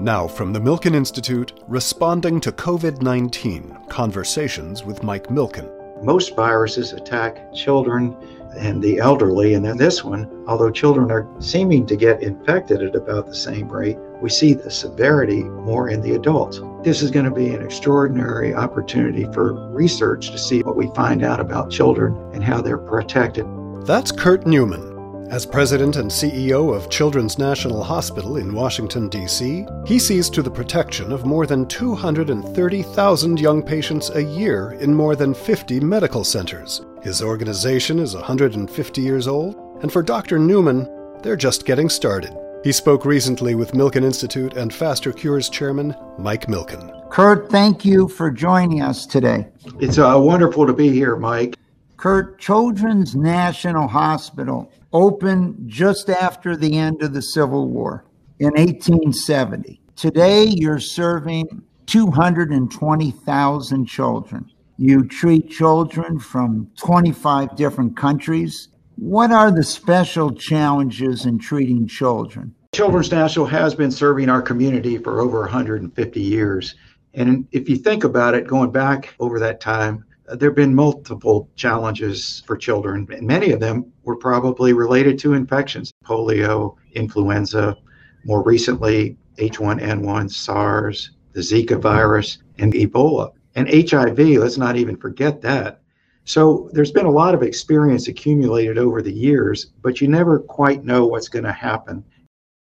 Now, from the Milken Institute, responding to COVID 19 Conversations with Mike Milken. Most viruses attack children and the elderly, and then this one, although children are seeming to get infected at about the same rate, we see the severity more in the adults. This is going to be an extraordinary opportunity for research to see what we find out about children and how they're protected. That's Kurt Newman. As president and CEO of Children's National Hospital in Washington, D.C., he sees to the protection of more than 230,000 young patients a year in more than 50 medical centers. His organization is 150 years old, and for Dr. Newman, they're just getting started. He spoke recently with Milken Institute and Faster Cures chairman Mike Milken. Kurt, thank you for joining us today. It's uh, wonderful to be here, Mike. Kurt, Children's National Hospital opened just after the end of the Civil War in 1870. Today, you're serving 220,000 children. You treat children from 25 different countries. What are the special challenges in treating children? Children's National has been serving our community for over 150 years. And if you think about it, going back over that time, there have been multiple challenges for children, and many of them were probably related to infections polio, influenza, more recently, H1N1, SARS, the Zika virus, and Ebola. And HIV, let's not even forget that. So there's been a lot of experience accumulated over the years, but you never quite know what's going to happen.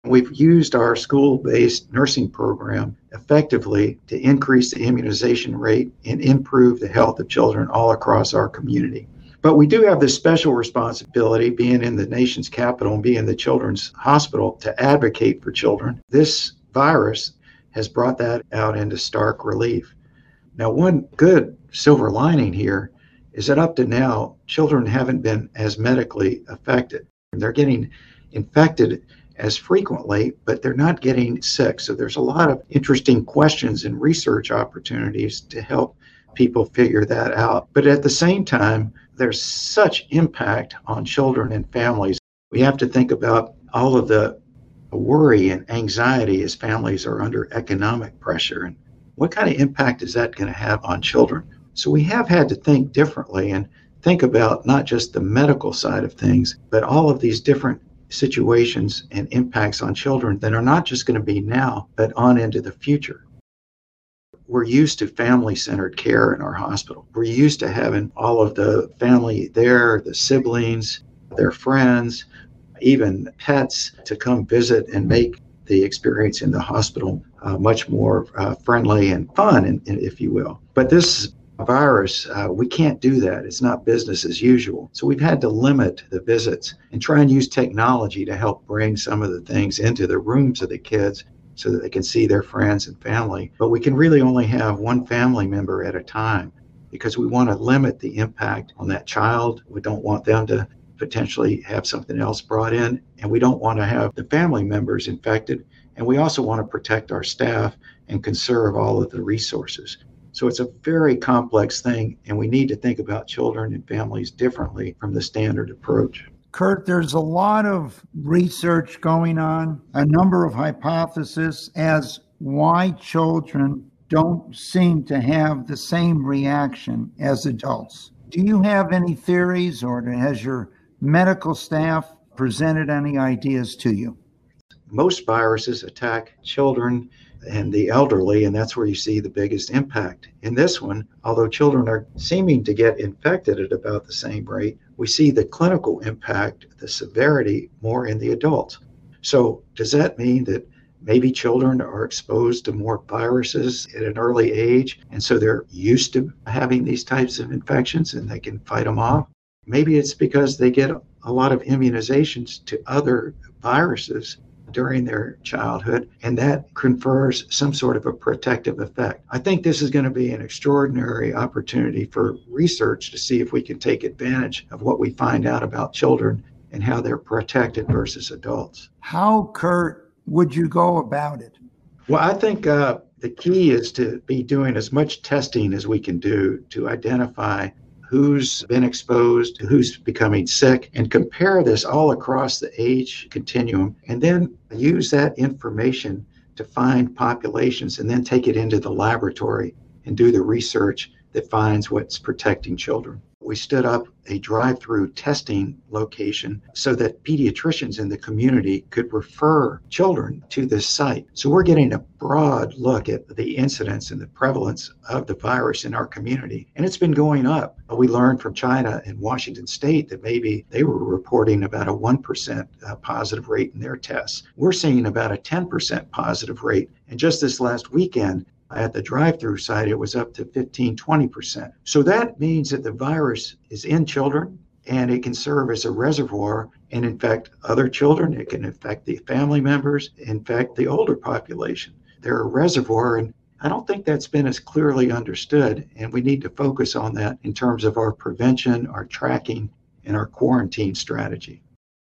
We've used our school based nursing program effectively to increase the immunization rate and improve the health of children all across our community. But we do have this special responsibility, being in the nation's capital and being the children's hospital, to advocate for children. This virus has brought that out into stark relief. Now, one good silver lining here is that up to now, children haven't been as medically affected. They're getting infected as frequently, but they're not getting sick. So there's a lot of interesting questions and research opportunities to help people figure that out. But at the same time, there's such impact on children and families. We have to think about all of the worry and anxiety as families are under economic pressure and what kind of impact is that going to have on children? So we have had to think differently and think about not just the medical side of things, but all of these different situations and impacts on children that are not just going to be now, but on into the future. We're used to family centered care in our hospital. We're used to having all of the family there, the siblings, their friends, even pets to come visit and make the experience in the hospital uh, much more uh, friendly and fun, if you will. But this virus, uh, we can't do that. It's not business as usual. So we've had to limit the visits and try and use technology to help bring some of the things into the rooms of the kids so that they can see their friends and family. But we can really only have one family member at a time because we want to limit the impact on that child. We don't want them to potentially have something else brought in, and we don't want to have the family members infected. And we also want to protect our staff and conserve all of the resources. So it's a very complex thing, and we need to think about children and families differently from the standard approach. Kurt, there's a lot of research going on, a number of hypotheses as why children don't seem to have the same reaction as adults. Do you have any theories, or has your medical staff presented any ideas to you? Most viruses attack children and the elderly, and that's where you see the biggest impact. In this one, although children are seeming to get infected at about the same rate, we see the clinical impact, the severity, more in the adults. So, does that mean that maybe children are exposed to more viruses at an early age, and so they're used to having these types of infections and they can fight them off? Maybe it's because they get a lot of immunizations to other viruses during their childhood, and that confers some sort of a protective effect. I think this is going to be an extraordinary opportunity for research to see if we can take advantage of what we find out about children and how they're protected versus adults. How, Kurt, would you go about it? Well, I think uh, the key is to be doing as much testing as we can do to identify who's been exposed, who's becoming sick, and compare this all across the age continuum, and then use that information to find populations and then take it into the laboratory and do the research that finds what's protecting children we stood up a drive through testing location so that pediatricians in the community could refer children to this site. So we're getting a broad look at the incidence and the prevalence of the virus in our community. And it's been going up. We learned from China and Washington State that maybe they were reporting about a 1% uh, positive rate in their tests. We're seeing about a 10% positive rate. And just this last weekend, at the drive through site, it was up to 15, 20%. So that means that the virus is in children and it can serve as a reservoir and infect other children. It can infect the family members, infect the older population. They're a reservoir, and I don't think that's been as clearly understood. And we need to focus on that in terms of our prevention, our tracking, and our quarantine strategy.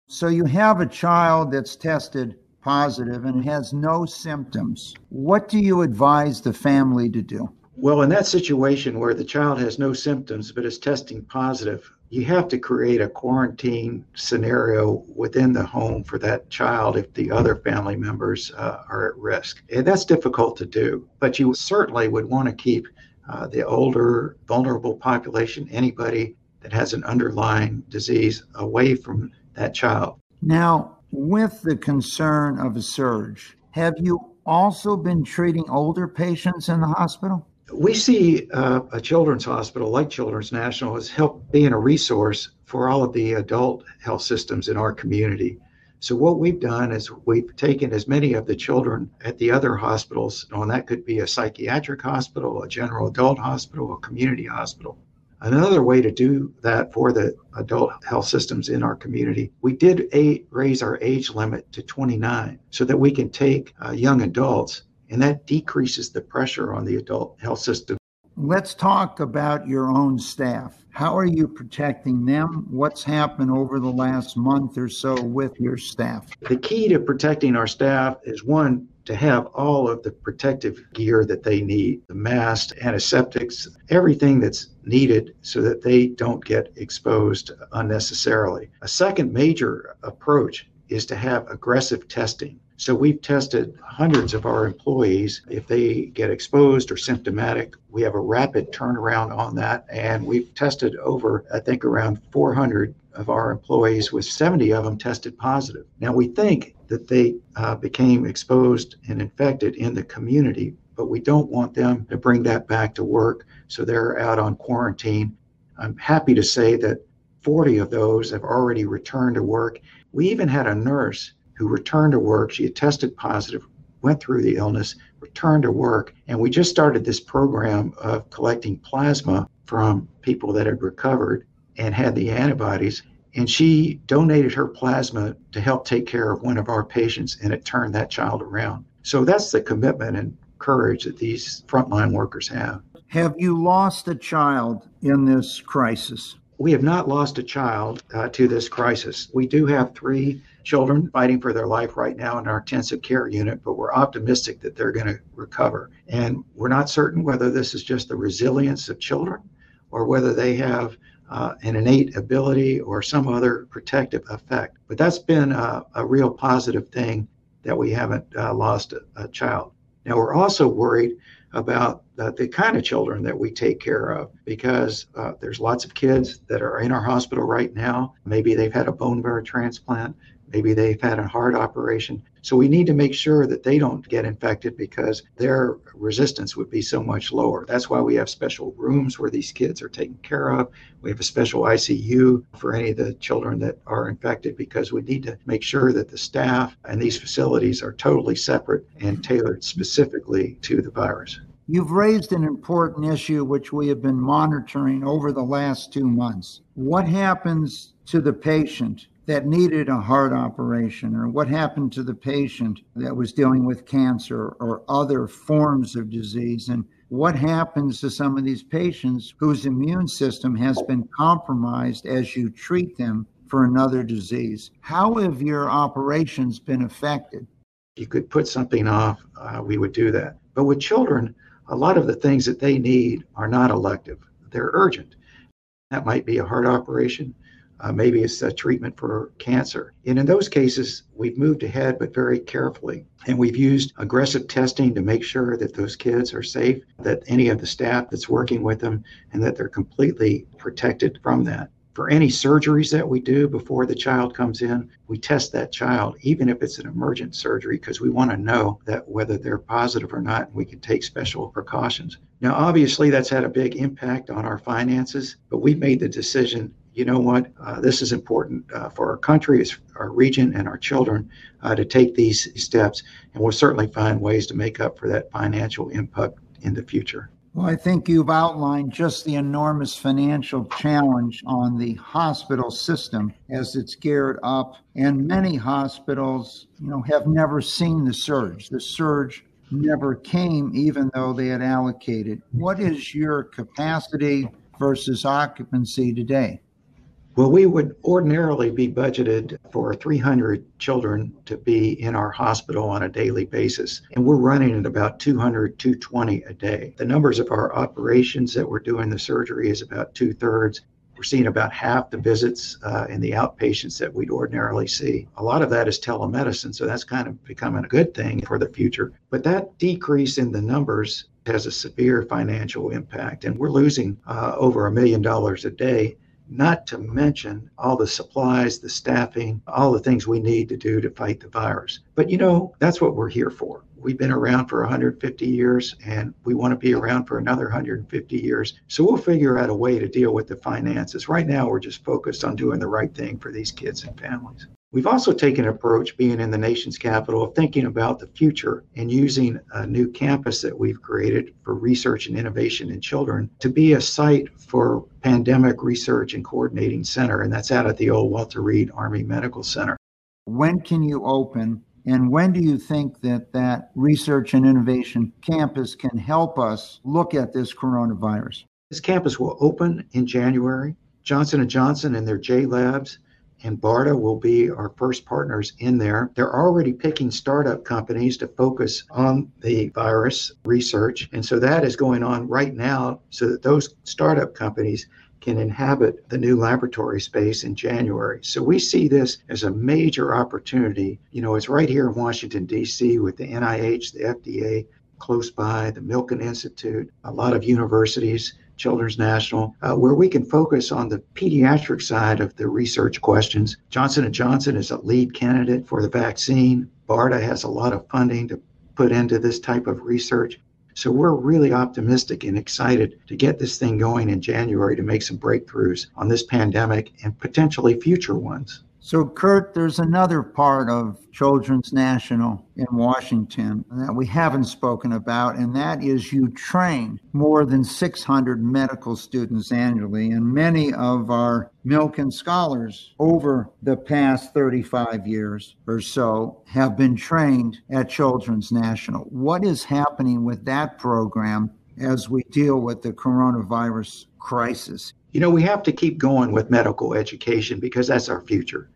So you have a child that's tested positive and has no symptoms, what do you advise the family to do? Well, in that situation where the child has no symptoms but is testing positive, you have to create a quarantine scenario within the home for that child if the other family members uh, are at risk. And that's difficult to do, but you certainly would want to keep uh, the older, vulnerable population, anybody that has an underlying disease, away from that child. Now, with the concern of a surge, have you also been treating older patients in the hospital? We see uh, a children's hospital like Children's National as help being a resource for all of the adult health systems in our community. So what we've done is we've taken as many of the children at the other hospitals, and that could be a psychiatric hospital, a general adult hospital, a community hospital, Another way to do that for the adult health systems in our community, we did a, raise our age limit to 29 so that we can take uh, young adults, and that decreases the pressure on the adult health system. Let's talk about your own staff. How are you protecting them? What's happened over the last month or so with your staff? The key to protecting our staff is one, to have all of the protective gear that they need the masks, antiseptics, everything that's needed so that they don't get exposed unnecessarily. A second major approach is to have aggressive testing. So we've tested hundreds of our employees. If they get exposed or symptomatic, we have a rapid turnaround on that. And we've tested over, I think, around 400 of our employees, with 70 of them tested positive. Now, we think that they uh, became exposed and infected in the community, but we don't want them to bring that back to work. So they're out on quarantine. I'm happy to say that 40 of those have already returned to work. We even had a nurse who returned to work. She had tested positive, went through the illness, returned to work, and we just started this program of collecting plasma from people that had recovered and had the antibodies. And she donated her plasma to help take care of one of our patients, and it turned that child around. So that's the commitment and courage that these frontline workers have. Have you lost a child in this crisis? We have not lost a child uh, to this crisis. We do have three children fighting for their life right now in our intensive care unit, but we're optimistic that they're going to recover. And we're not certain whether this is just the resilience of children or whether they have uh, an innate ability or some other protective effect. But that's been a, a real positive thing that we haven't uh, lost a, a, child. Now, we're also worried about the kind of children that we take care of because uh, there's lots of kids that are in our hospital right now. Maybe they've had a bone marrow transplant. Maybe they've had a heart operation. So we need to make sure that they don't get infected because their resistance would be so much lower. That's why we have special rooms where these kids are taken care of. We have a special ICU for any of the children that are infected because we need to make sure that the staff and these facilities are totally separate and tailored specifically to the virus. You've raised an important issue which we have been monitoring over the last two months. What happens to the patient that needed a heart operation, or what happened to the patient that was dealing with cancer or other forms of disease, and what happens to some of these patients whose immune system has been compromised as you treat them for another disease. How have your operations been affected? You could put something off, uh, we would do that. But with children, a lot of the things that they need are not elective, they're urgent. That might be a heart operation, Uh, maybe it's a treatment for cancer. And in those cases, we've moved ahead, but very carefully. And we've used aggressive testing to make sure that those kids are safe, that any of the staff that's working with them, and that they're completely protected from that. For any surgeries that we do before the child comes in, we test that child, even if it's an emergent surgery, because we want to know that whether they're positive or not, we can take special precautions. Now, obviously, that's had a big impact on our finances, but we've made the decision you know what, uh, this is important uh, for our country, our region, and our children uh, to take these steps. And we'll certainly find ways to make up for that financial impact in the future. Well, I think you've outlined just the enormous financial challenge on the hospital system as it's geared up. And many hospitals, you know, have never seen the surge. The surge never came, even though they had allocated. What is your capacity versus occupancy today? Well, we would ordinarily be budgeted for 300 children to be in our hospital on a daily basis, and we're running at about 200, 220 a day. The numbers of our operations that we're doing the surgery is about two thirds. We're seeing about half the visits uh, in the outpatients that we'd ordinarily see. A lot of that is telemedicine, so that's kind of becoming a good thing for the future. But that decrease in the numbers has a severe financial impact, and we're losing uh, over a million dollars a day not to mention all the supplies, the staffing, all the things we need to do to fight the virus. But you know, that's what we're here for. We've been around for 150 years and we want to be around for another 150 years. So we'll figure out a way to deal with the finances. Right now, we're just focused on doing the right thing for these kids and families. We've also taken an approach, being in the nation's capital, of thinking about the future and using a new campus that we've created for research and innovation in children to be a site for pandemic research and coordinating center. And that's out at the old Walter Reed Army Medical Center. When can you open? And when do you think that that research and innovation campus can help us look at this coronavirus? This campus will open in January. Johnson & Johnson and their J Labs and BARDA will be our first partners in there. They're already picking startup companies to focus on the virus research. And so that is going on right now so that those startup companies can inhabit the new laboratory space in January. So we see this as a major opportunity. You know, it's right here in Washington, D.C., with the NIH, the FDA close by, the Milken Institute, a lot of universities Children's National, uh, where we can focus on the pediatric side of the research questions. Johnson & Johnson is a lead candidate for the vaccine. BARDA has a lot of funding to put into this type of research. So we're really optimistic and excited to get this thing going in January to make some breakthroughs on this pandemic and potentially future ones. So, Kurt, there's another part of Children's National in Washington that we haven't spoken about, and that is you train more than 600 medical students annually, and many of our Milken scholars over the past 35 years or so have been trained at Children's National. What is happening with that program as we deal with the coronavirus crisis? You know, we have to keep going with medical education because that's our future.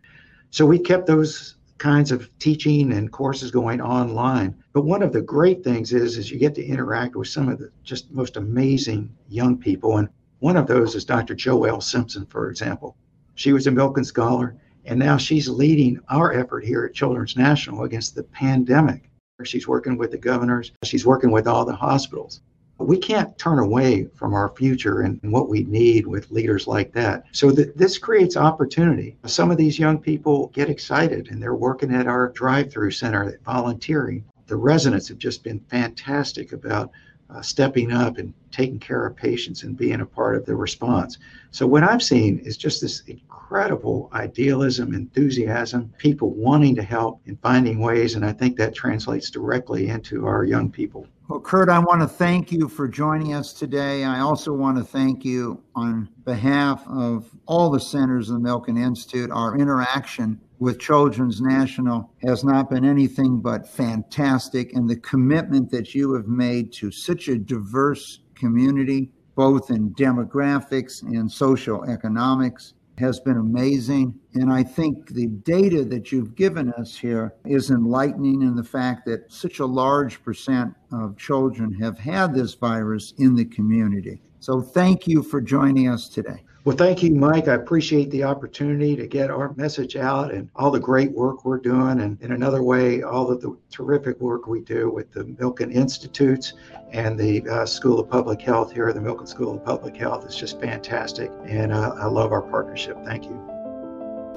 So we kept those kinds of teaching and courses going online. But one of the great things is is you get to interact with some of the just most amazing young people. And one of those is Dr. Joelle Simpson, for example. She was a Milken Scholar, and now she's leading our effort here at Children's National against the pandemic. She's working with the governors, she's working with all the hospitals we can't turn away from our future and, what we need with leaders like that. So th- this creates opportunity. Some of these young people get excited and they're working at our drive-through center volunteering. The residents have just been fantastic about uh, stepping up and taking care of patients and being a part of the response. So what I've seen is just this incredible idealism, enthusiasm, people wanting to help and finding ways, and I think that translates directly into our young people. Well, Kurt, I want to thank you for joining us today. I also want to thank you on behalf of all the centers of the Milken Institute. Our interaction with Children's National has not been anything but fantastic, and the commitment that you have made to such a diverse community, both in demographics and social economics, has been amazing. And I think the data that you've given us here is enlightening in the fact that such a large percent of children have had this virus in the community. So thank you for joining us today. Well, thank you, Mike. I appreciate the opportunity to get our message out and all the great work we're doing. And in another way, all of the terrific work we do with the Milken Institutes and the uh, School of Public Health here, at the Milken School of Public Health is just fantastic. And uh, I love our partnership. Thank you.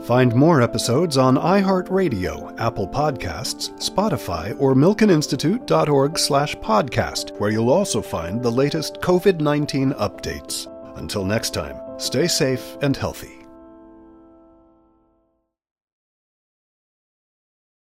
Find more episodes on iHeartRadio, Apple Podcasts, Spotify, or milkeninstitute.org slash podcast, where you'll also find the latest COVID-19 updates. Until next time, stay safe and healthy.